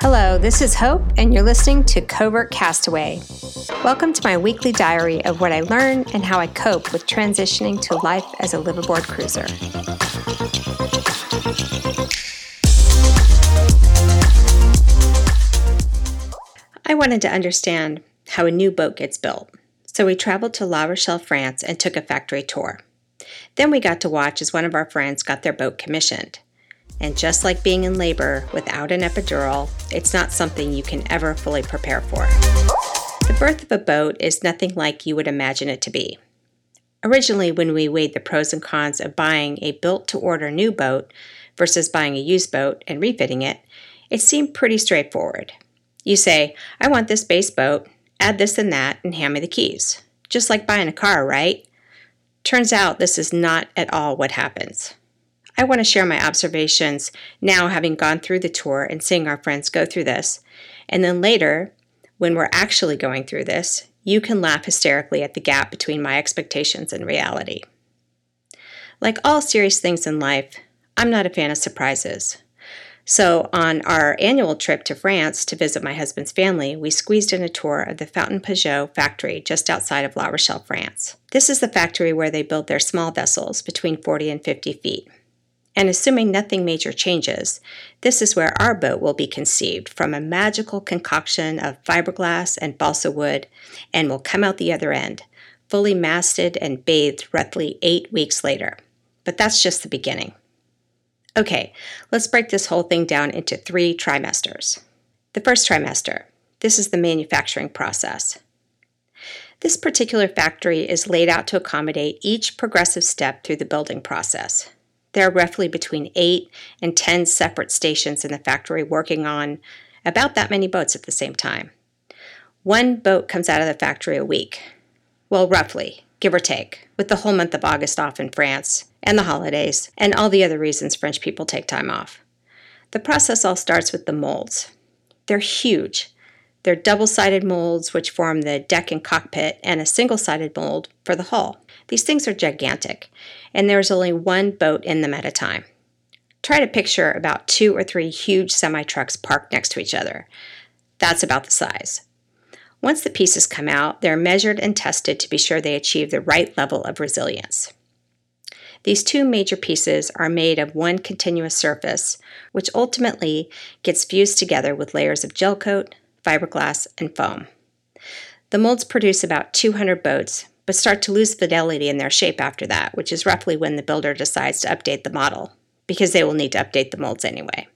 Hello, this is Hope, and you're listening to Covert Castaway. Welcome to my weekly diary of what I learn and how I cope with transitioning to life as a liveaboard cruiser. I wanted to understand how a new boat gets built, so we traveled to La Rochelle, France, and took a factory tour. Then we got to watch as one of our friends got their boat commissioned. And just like being in labor without an epidural, it's not something you can ever fully prepare for. The birth of a boat is nothing like you would imagine it to be. Originally, when we weighed the pros and cons of buying a built to order new boat versus buying a used boat and refitting it, it seemed pretty straightforward. You say, I want this base boat, add this and that, and hand me the keys. Just like buying a car, right? Turns out this is not at all what happens. I want to share my observations now, having gone through the tour and seeing our friends go through this. And then later, when we're actually going through this, you can laugh hysterically at the gap between my expectations and reality. Like all serious things in life, I'm not a fan of surprises. So, on our annual trip to France to visit my husband's family, we squeezed in a tour of the Fountaine Pajot factory just outside of La Rochelle, France. This is the factory where they build their small vessels between 40 and 50 feet. And assuming nothing major changes, this is where our boat will be conceived from a magical concoction of fiberglass and balsa wood and will come out the other end, fully masted and bathed roughly eight weeks later. But that's just the beginning. Okay, let's break this whole thing down into three trimesters. The first trimester this is the manufacturing process. This particular factory is laid out to accommodate each progressive step through the building process. There are roughly between 8 and 10 separate stations in the factory working on about that many boats at the same time. One boat comes out of the factory a week. Well, roughly, give or take, with the whole month of August off in France, and the holidays, and all the other reasons French people take time off. The process all starts with the molds. They're huge. They're double sided molds, which form the deck and cockpit, and a single sided mold for the hull. These things are gigantic, and there's only one boat in them at a time. Try to picture about two or three huge semi trucks parked next to each other. That's about the size. Once the pieces come out, they're measured and tested to be sure they achieve the right level of resilience. These two major pieces are made of one continuous surface, which ultimately gets fused together with layers of gel coat, fiberglass, and foam. The molds produce about 200 boats, but start to lose fidelity in their shape after that, which is roughly when the builder decides to update the model, because they will need to update the molds anyway.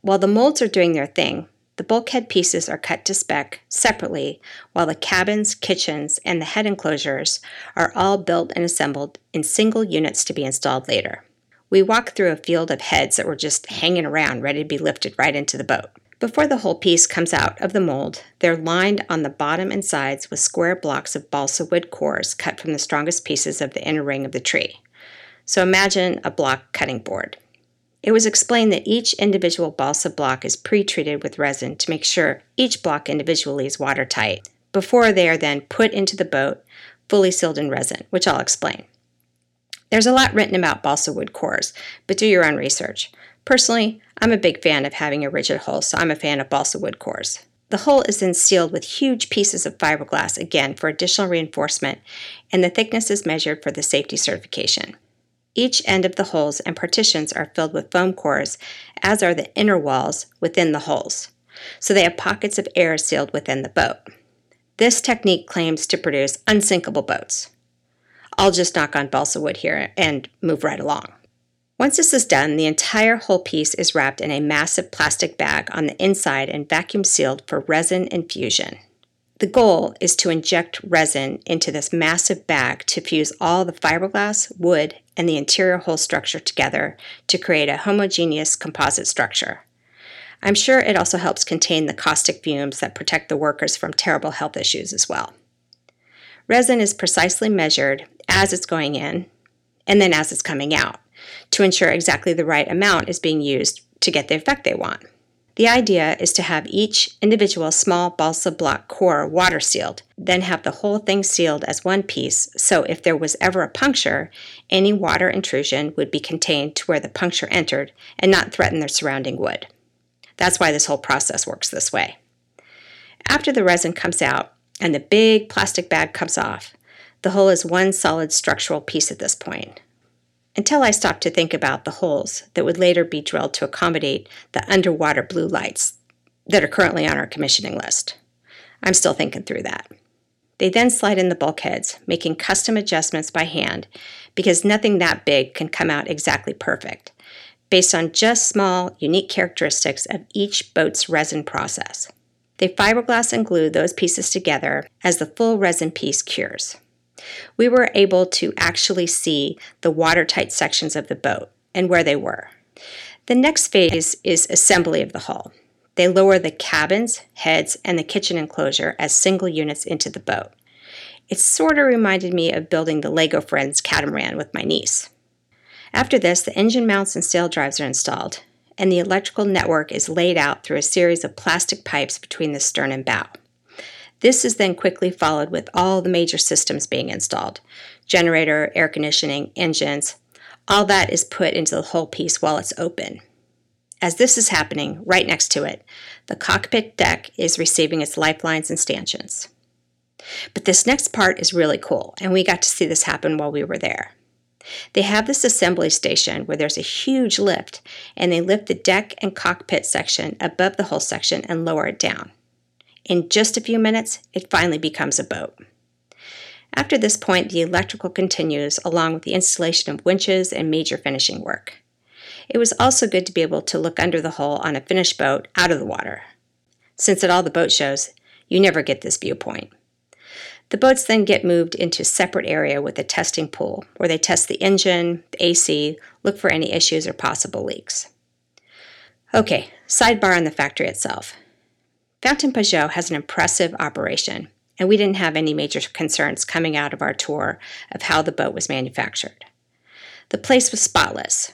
While the molds are doing their thing, the bulkhead pieces are cut to spec separately, while the cabins, kitchens, and the head enclosures are all built and assembled in single units to be installed later. We walked through a field of heads that were just hanging around, ready to be lifted right into the boat. Before the whole piece comes out of the mold, they're lined on the bottom and sides with square blocks of balsa wood cores cut from the strongest pieces of the inner ring of the tree. So imagine a block cutting board. It was explained that each individual balsa block is pre treated with resin to make sure each block individually is watertight before they are then put into the boat, fully sealed in resin, which I'll explain. There's a lot written about balsa wood cores, but do your own research. Personally, I'm a big fan of having a rigid hull, so I'm a fan of balsa wood cores. The hull is then sealed with huge pieces of fiberglass again for additional reinforcement, and the thickness is measured for the safety certification. Each end of the holes and partitions are filled with foam cores, as are the inner walls within the holes. so they have pockets of air sealed within the boat. This technique claims to produce unsinkable boats. I'll just knock on balsa wood here and move right along. Once this is done, the entire whole piece is wrapped in a massive plastic bag on the inside and vacuum sealed for resin infusion. The goal is to inject resin into this massive bag to fuse all the fiberglass, wood, and the interior hull structure together to create a homogeneous composite structure. I'm sure it also helps contain the caustic fumes that protect the workers from terrible health issues as well. Resin is precisely measured as it's going in and then as it's coming out to ensure exactly the right amount is being used to get the effect they want. The idea is to have each individual small balsa block core water sealed, then have the whole thing sealed as one piece so if there was ever a puncture, any water intrusion would be contained to where the puncture entered and not threaten the surrounding wood. That's why this whole process works this way. After the resin comes out and the big plastic bag comes off, the hull is one solid structural piece at this point. Until I stopped to think about the holes that would later be drilled to accommodate the underwater blue lights that are currently on our commissioning list. I'm still thinking through that. They then slide in the bulkheads, making custom adjustments by hand because nothing that big can come out exactly perfect, based on just small, unique characteristics of each boat's resin process. They fiberglass and glue those pieces together as the full resin piece cures. We were able to actually see the watertight sections of the boat and where they were. The next phase is assembly of the hull. They lower the cabins, heads, and the kitchen enclosure as single units into the boat. It sort of reminded me of building the Lego Friends catamaran with my niece. After this, the engine mounts and sail drives are installed, and the electrical network is laid out through a series of plastic pipes between the stern and bow. This is then quickly followed with all the major systems being installed generator, air conditioning, engines. All that is put into the whole piece while it's open. As this is happening, right next to it, the cockpit deck is receiving its lifelines and stanchions. But this next part is really cool, and we got to see this happen while we were there. They have this assembly station where there's a huge lift, and they lift the deck and cockpit section above the hull section and lower it down. In just a few minutes, it finally becomes a boat. After this point, the electrical continues along with the installation of winches and major finishing work. It was also good to be able to look under the hull on a finished boat out of the water. Since at all the boat shows, you never get this viewpoint. The boats then get moved into a separate area with a testing pool where they test the engine, the AC, look for any issues or possible leaks. Okay, sidebar on the factory itself. Fountaine Pajot has an impressive operation, and we didn't have any major concerns coming out of our tour of how the boat was manufactured. The place was spotless.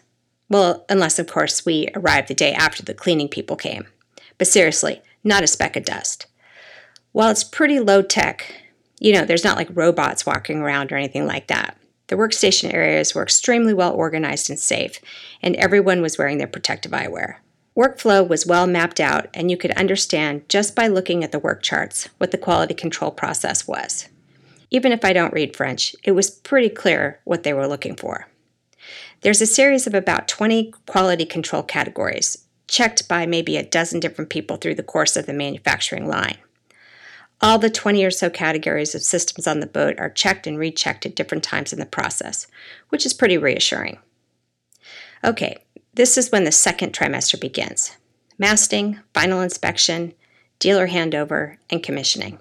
Well, unless, of course, we arrived the day after the cleaning people came. But seriously, not a speck of dust. While it's pretty low tech, you know, there's not like robots walking around or anything like that. The workstation areas were extremely well organized and safe, and everyone was wearing their protective eyewear. Workflow was well mapped out, and you could understand just by looking at the work charts what the quality control process was. Even if I don't read French, it was pretty clear what they were looking for. There's a series of about 20 quality control categories, checked by maybe a dozen different people through the course of the manufacturing line. All the 20 or so categories of systems on the boat are checked and rechecked at different times in the process, which is pretty reassuring. Okay, this is when the second trimester begins masting, final inspection, dealer handover, and commissioning.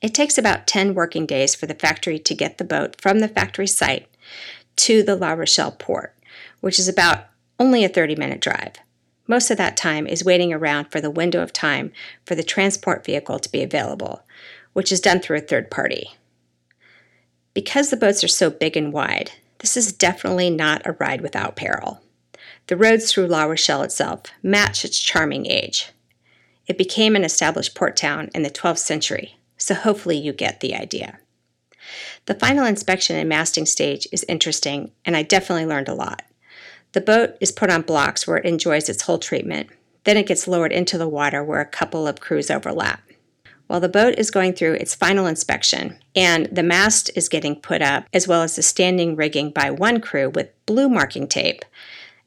It takes about 10 working days for the factory to get the boat from the factory site to the La Rochelle port, which is about only a 30 minute drive. Most of that time is waiting around for the window of time for the transport vehicle to be available, which is done through a third party. Because the boats are so big and wide, this is definitely not a ride without peril. The roads through La Rochelle itself match its charming age. It became an established port town in the 12th century, so hopefully you get the idea. The final inspection and masting stage is interesting, and I definitely learned a lot. The boat is put on blocks where it enjoys its hull treatment. Then it gets lowered into the water where a couple of crews overlap. While the boat is going through its final inspection and the mast is getting put up, as well as the standing rigging by one crew with blue marking tape,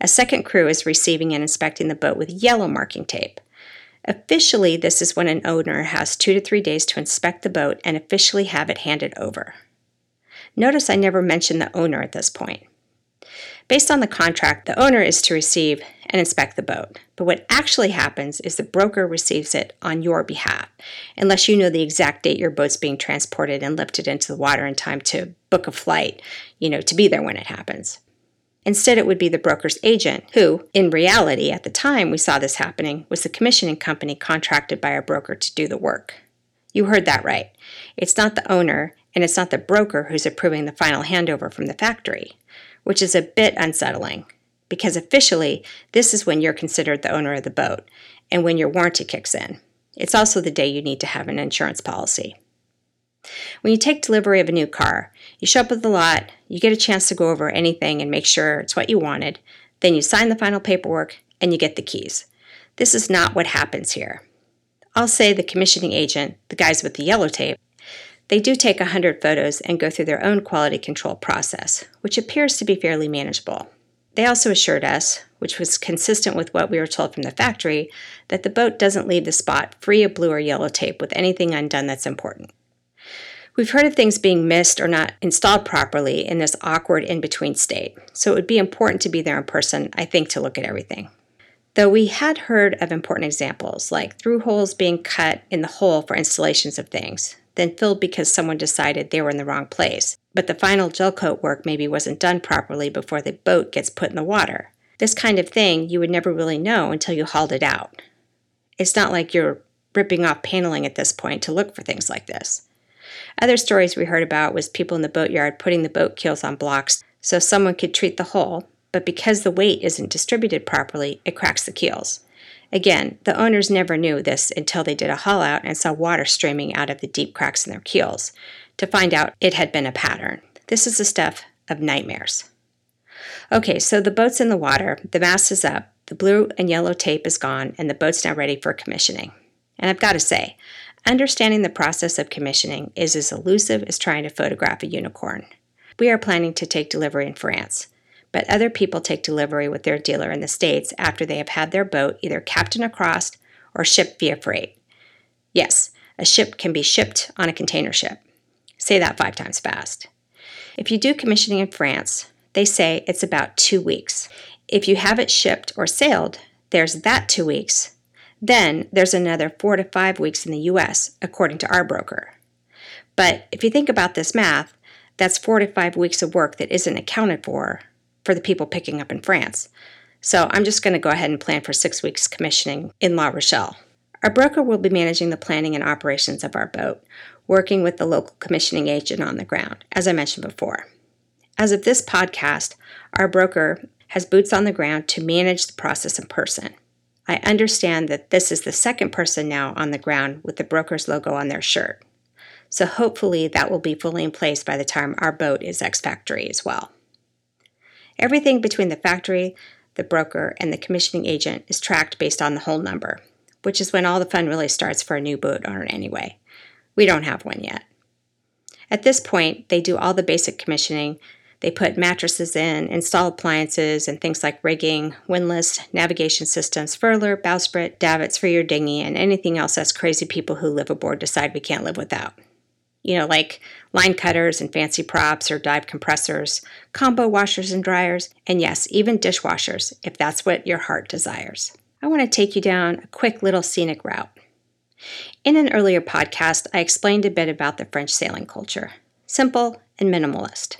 a second crew is receiving and inspecting the boat with yellow marking tape. Officially, this is when an owner has two to three days to inspect the boat and officially have it handed over. Notice I never mentioned the owner at this point. Based on the contract, the owner is to receive and inspect the boat. But what actually happens is the broker receives it on your behalf, unless you know the exact date your boat's being transported and lifted into the water in time to book a flight, you know, to be there when it happens. Instead, it would be the broker's agent, who, in reality, at the time we saw this happening, was the commissioning company contracted by our broker to do the work. You heard that right. It's not the owner, and it's not the broker who's approving the final handover from the factory which is a bit unsettling because officially this is when you're considered the owner of the boat and when your warranty kicks in. It's also the day you need to have an insurance policy. When you take delivery of a new car, you show up at the lot, you get a chance to go over anything and make sure it's what you wanted, then you sign the final paperwork and you get the keys. This is not what happens here. I'll say the commissioning agent, the guys with the yellow tape, they do take 100 photos and go through their own quality control process, which appears to be fairly manageable. They also assured us, which was consistent with what we were told from the factory, that the boat doesn't leave the spot free of blue or yellow tape with anything undone that's important. We've heard of things being missed or not installed properly in this awkward in between state, so it would be important to be there in person, I think, to look at everything. Though we had heard of important examples, like through holes being cut in the hull for installations of things, then filled because someone decided they were in the wrong place, but the final gel coat work maybe wasn't done properly before the boat gets put in the water. This kind of thing you would never really know until you hauled it out. It's not like you're ripping off paneling at this point to look for things like this. Other stories we heard about was people in the boatyard putting the boat keels on blocks so someone could treat the hull, but because the weight isn't distributed properly, it cracks the keels. Again, the owners never knew this until they did a haul out and saw water streaming out of the deep cracks in their keels to find out it had been a pattern. This is the stuff of nightmares. Okay, so the boat's in the water, the mast is up, the blue and yellow tape is gone, and the boat's now ready for commissioning. And I've got to say, understanding the process of commissioning is as elusive as trying to photograph a unicorn. We are planning to take delivery in France but other people take delivery with their dealer in the States after they have had their boat either captained across or shipped via freight. Yes, a ship can be shipped on a container ship. Say that five times fast. If you do commissioning in France, they say it's about two weeks. If you have it shipped or sailed, there's that two weeks. Then there's another four to five weeks in the US, according to our broker. But if you think about this math, that's four to five weeks of work that isn't accounted for for the people picking up in France. So I'm just going to go ahead and plan for six weeks commissioning in La Rochelle. Our broker will be managing the planning and operations of our boat, working with the local commissioning agent on the ground, as I mentioned before. As of this podcast, our broker has boots on the ground to manage the process in person. I understand that this is the second person now on the ground with the broker's logo on their shirt. So hopefully that will be fully in place by the time our boat is ex factory as well. Everything between the factory, the broker, and the commissioning agent is tracked based on the hull number, which is when all the fun really starts for a new boat owner anyway. We don't have one yet. At this point, they do all the basic commissioning. They put mattresses in, install appliances, and things like rigging, windlass, navigation systems, furler, bowsprit, davits for your dinghy, and anything else us crazy people who live aboard decide we can't live without you know, like line cutters and fancy props or dive compressors, combo washers and dryers, and yes, even dishwashers if that's what your heart desires. I want to take you down a quick little scenic route. In an earlier podcast, I explained a bit about the French sailing culture simple and minimalist.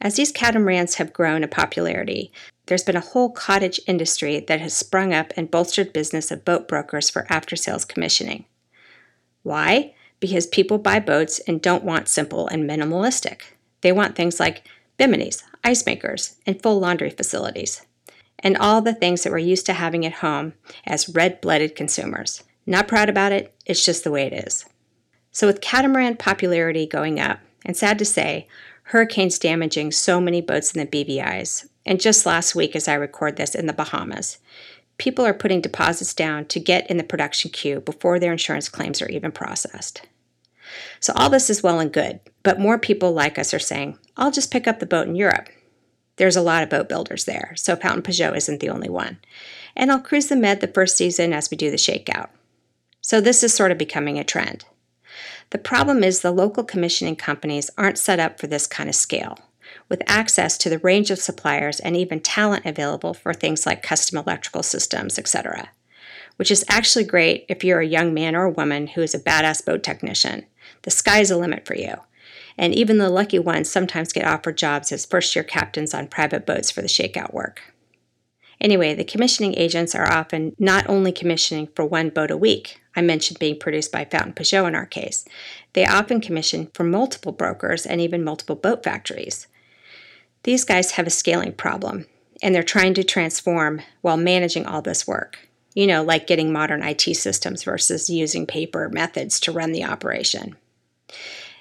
As these catamarans have grown in popularity, there's been a whole cottage industry that has sprung up and bolstered business of boat brokers for after sales commissioning. Why? because people buy boats and don't want simple and minimalistic. They want things like biminis, ice makers, and full laundry facilities, and all the things that we're used to having at home as red blooded consumers. Not proud about it, it's just the way it is. So, with catamaran popularity going up, and sad to say, hurricanes damaging so many boats in the BVIs, and just last week as I record this in the Bahamas, people are putting deposits down to get in the production queue before their insurance claims are even processed. So all this is well and good, but more people like us are saying, I'll just pick up the boat in Europe. There's a lot of boat builders there, so Fountaine Pajot isn't the only one. And I'll cruise the Med the first season as we do the shakeout. So this is sort of becoming a trend. The problem is the local commissioning companies aren't set up for this kind of scale, with access to the range of suppliers and even talent available for things like custom electrical systems, etc which is actually great if you're a young man or a woman who is a badass boat technician. The sky's the limit for you. And even the lucky ones sometimes get offered jobs as first year captains on private boats for the shakeout work. Anyway, the commissioning agents are often not only commissioning for one boat a week, I mentioned being produced by Fountaine Pajot in our case, they often commission for multiple brokers and even multiple boat factories. These guys have a scaling problem, and they're trying to transform while managing all this work. You know, like getting modern IT systems versus using paper methods to run the operation.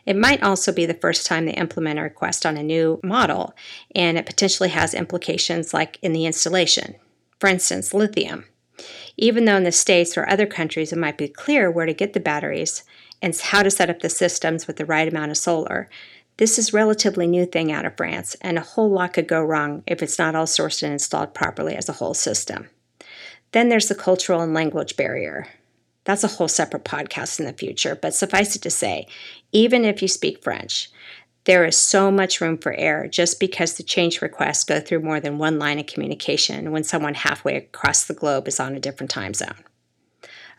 It might also be the first time they implement a request on a new model, and it potentially has implications like in the installation. For instance, lithium. Even though in the States or other countries it might be clear where to get the batteries and how to set up the systems with the right amount of solar, this is a relatively new thing out of France, and a whole lot could go wrong if it's not all sourced and installed properly as a whole system. Then there's the cultural and language barrier. That's a whole separate podcast in the future, but suffice it to say, even if you speak French, there is so much room for error just because the change requests go through more than one line of communication when someone halfway across the globe is on a different time zone.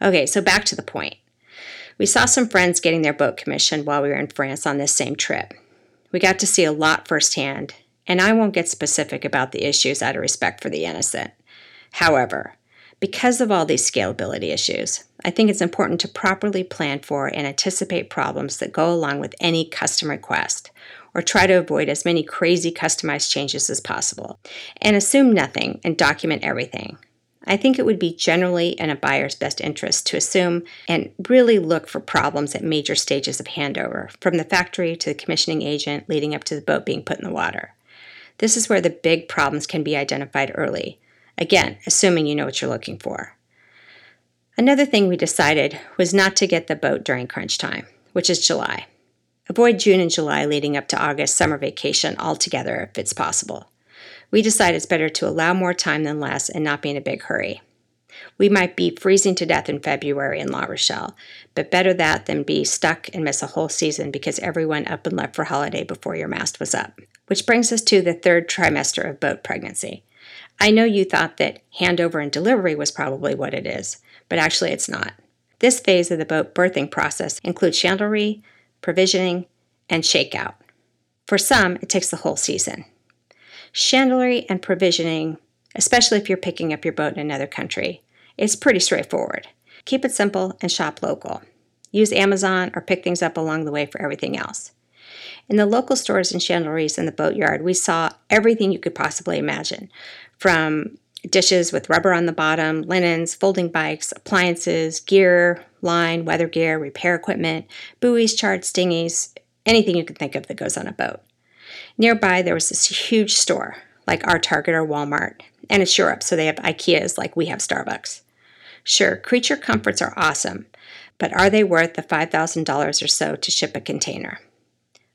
Okay, so back to the point. We saw some friends getting their boat commissioned while we were in France on this same trip. We got to see a lot firsthand, and I won't get specific about the issues out of respect for the innocent. However, because of all these scalability issues, I think it's important to properly plan for and anticipate problems that go along with any custom request, or try to avoid as many crazy customized changes as possible, and assume nothing and document everything. I think it would be generally in a buyer's best interest to assume and really look for problems at major stages of handover, from the factory to the commissioning agent leading up to the boat being put in the water. This is where the big problems can be identified early, Again, assuming you know what you're looking for. Another thing we decided was not to get the boat during crunch time, which is July. Avoid June and July leading up to August summer vacation altogether if it's possible. We decide it's better to allow more time than less and not be in a big hurry. We might be freezing to death in February in La Rochelle, but better that than be stuck and miss a whole season because everyone up and left for holiday before your mast was up. Which brings us to the third trimester of boat pregnancy. I know you thought that handover and delivery was probably what it is, but actually it's not. This phase of the boat birthing process includes chandlery, provisioning, and shakeout. For some, it takes the whole season. Chandlery and provisioning, especially if you're picking up your boat in another country, is pretty straightforward. Keep it simple and shop local. Use Amazon or pick things up along the way for everything else. In the local stores and chandleries in the boatyard, we saw everything you could possibly imagine from dishes with rubber on the bottom, linens, folding bikes, appliances, gear, line, weather gear, repair equipment, buoys, charts, dinghies, anything you can think of that goes on a boat. Nearby, there was this huge store, like our Target or Walmart, and it's Europe, so they have IKEAs like we have Starbucks. Sure, creature comforts are awesome, but are they worth the $5,000 or so to ship a container?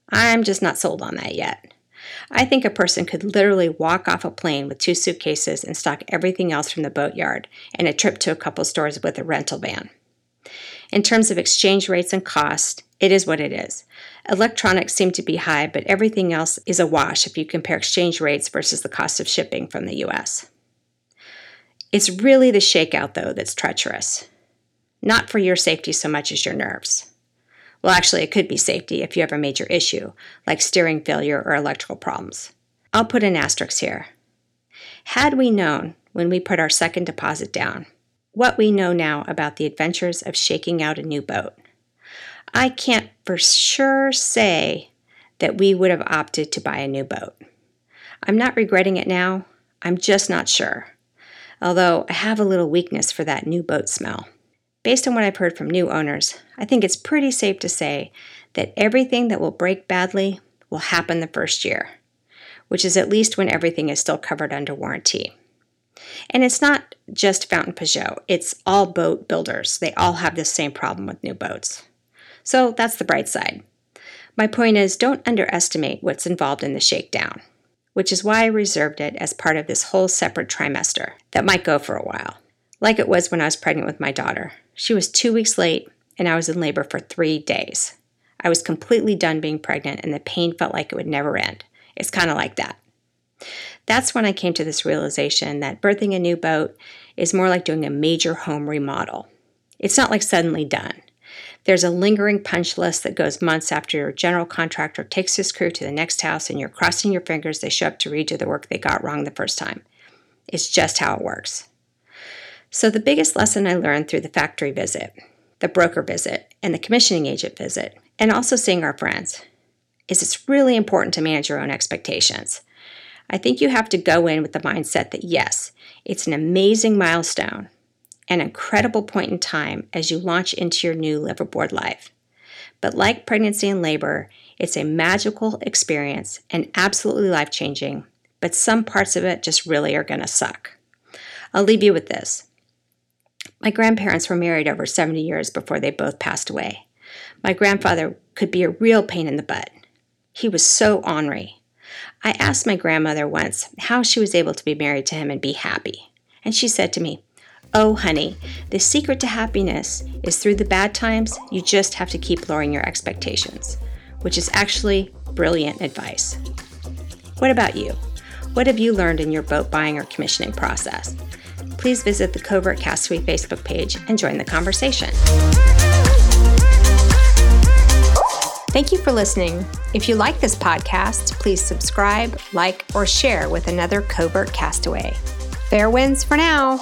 I'm just not sold on that yet. I think a person could literally walk off a plane with two suitcases and stock everything else from the boatyard and a trip to a couple stores with a rental van. In terms of exchange rates and cost, it is what it is. Electronics seem to be high, but everything else is a wash if you compare exchange rates versus the cost of shipping from the US. It's really the shakeout, though, that's treacherous. Not for your safety so much as your nerves. Well, actually, it could be safety if you have a major issue, like steering failure or electrical problems. I'll put an asterisk here. Had we known when we put our second deposit down what we know now about the adventures of shaking out a new boat, I can't for sure say that we would have opted to buy a new boat. I'm not regretting it now, I'm just not sure. Although I have a little weakness for that new boat smell. Based on what I've heard from new owners, I think it's pretty safe to say that everything that will break badly will happen the first year, which is at least when everything is still covered under warranty. And it's not just Fountaine Pajot, it's all boat builders. They all have the same problem with new boats. So that's the bright side. My point is don't underestimate what's involved in the shakedown, which is why I reserved it as part of this whole separate trimester that might go for a while, like it was when I was pregnant with my daughter. She was two weeks late, and I was in labor for three days. I was completely done being pregnant, and the pain felt like it would never end. It's kind of like that. That's when I came to this realization that birthing a new boat is more like doing a major home remodel. It's not like suddenly done. There's a lingering punch list that goes months after your general contractor takes his crew to the next house and you're crossing your fingers they show up to redo the work they got wrong the first time. It's just how it works. So, the biggest lesson I learned through the factory visit, the broker visit, and the commissioning agent visit, and also seeing our friends, is it's really important to manage your own expectations. I think you have to go in with the mindset that yes, it's an amazing milestone, an incredible point in time as you launch into your new liveaboard life. But like pregnancy and labor, it's a magical experience and absolutely life changing, but some parts of it just really are going to suck. I'll leave you with this. My grandparents were married over 70 years before they both passed away. My grandfather could be a real pain in the butt. He was so ornery. I asked my grandmother once how she was able to be married to him and be happy. And she said to me, Oh, honey, the secret to happiness is through the bad times, you just have to keep lowering your expectations, which is actually brilliant advice. What about you? What have you learned in your boat buying or commissioning process? Please visit the Covert Castaway Facebook page and join the conversation. Thank you for listening. If you like this podcast, please subscribe, like, or share with another Covert Castaway. Fair winds for now.